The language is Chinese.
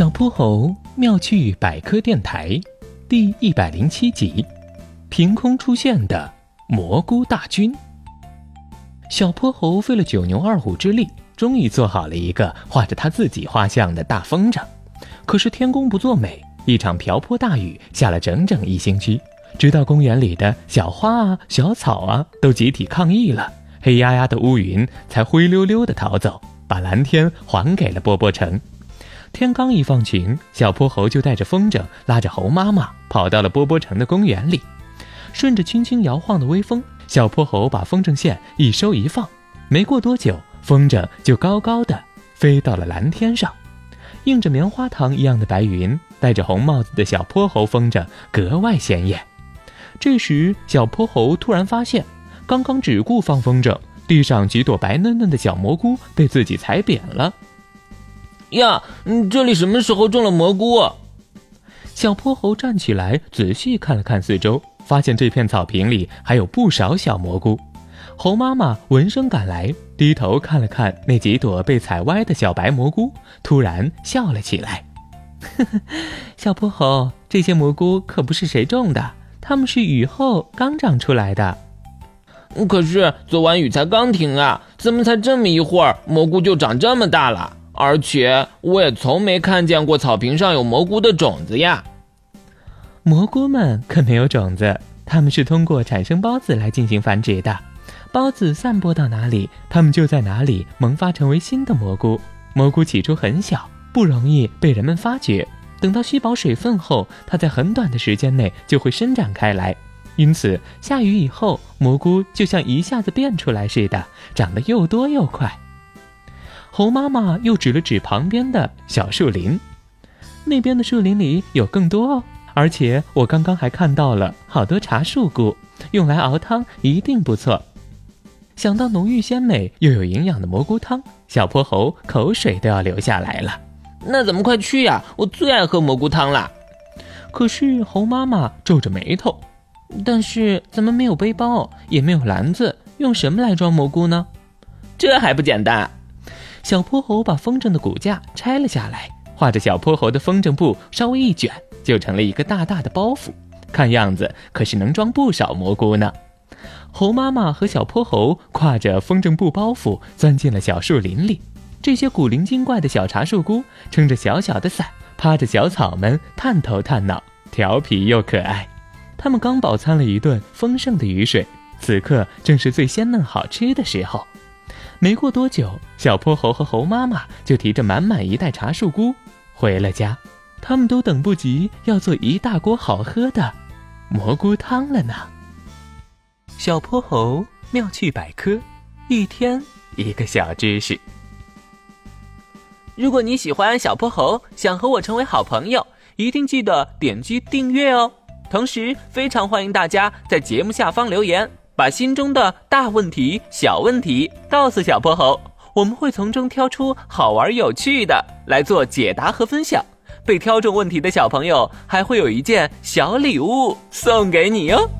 小泼猴妙趣百科电台第一百零七集：凭空出现的蘑菇大军。小泼猴费了九牛二虎之力，终于做好了一个画着他自己画像的大风筝。可是天公不作美，一场瓢泼大雨下了整整一星期，直到公园里的小花啊、小草啊都集体抗议了，黑压压的乌云才灰溜溜地逃走，把蓝天还给了波波城。天刚一放晴，小泼猴就带着风筝，拉着猴妈妈跑到了波波城的公园里。顺着轻轻摇晃的微风，小泼猴把风筝线一收一放，没过多久，风筝就高高的飞到了蓝天上。映着棉花糖一样的白云，戴着红帽子的小泼猴风筝格外显眼。这时，小泼猴突然发现，刚刚只顾放风筝，地上几朵白嫩嫩的小蘑菇被自己踩扁了。呀，这里什么时候种了蘑菇？小泼猴站起来，仔细看了看四周，发现这片草坪里还有不少小蘑菇。猴妈妈闻声赶来，低头看了看那几朵被踩歪的小白蘑菇，突然笑了起来：“呵呵，小泼猴，这些蘑菇可不是谁种的，它们是雨后刚长出来的。可是昨晚雨才刚停啊，怎么才这么一会儿，蘑菇就长这么大了？”而且我也从没看见过草坪上有蘑菇的种子呀。蘑菇们可没有种子，它们是通过产生孢子来进行繁殖的。孢子散播到哪里，它们就在哪里萌发成为新的蘑菇。蘑菇起初很小，不容易被人们发觉。等到吸饱水分后，它在很短的时间内就会伸展开来。因此，下雨以后，蘑菇就像一下子变出来似的，长得又多又快。猴妈妈又指了指旁边的小树林，那边的树林里有更多哦，而且我刚刚还看到了好多茶树菇，用来熬汤一定不错。想到浓郁鲜美又有营养的蘑菇汤，小泼猴口水都要流下来了。那咱们快去呀，我最爱喝蘑菇汤了。可是猴妈妈皱着眉头，但是咱们没有背包，也没有篮子，用什么来装蘑菇呢？这还不简单。小泼猴把风筝的骨架拆了下来，画着小泼猴的风筝布稍微一卷，就成了一个大大的包袱。看样子可是能装不少蘑菇呢。猴妈妈和小泼猴挎着风筝布包袱钻进了小树林里。这些古灵精怪的小茶树菇撑着小小的伞，趴着小草们探头探脑，调皮又可爱。它们刚饱餐了一顿丰盛的雨水，此刻正是最鲜嫩好吃的时候。没过多久，小泼猴和猴妈妈就提着满满一袋茶树菇回了家，他们都等不及要做一大锅好喝的蘑菇汤了呢。小泼猴妙趣百科，一天一个小知识。如果你喜欢小泼猴，想和我成为好朋友，一定记得点击订阅哦。同时，非常欢迎大家在节目下方留言。把心中的大问题、小问题告诉小泼猴，我们会从中挑出好玩有趣的来做解答和分享。被挑中问题的小朋友还会有一件小礼物送给你哟。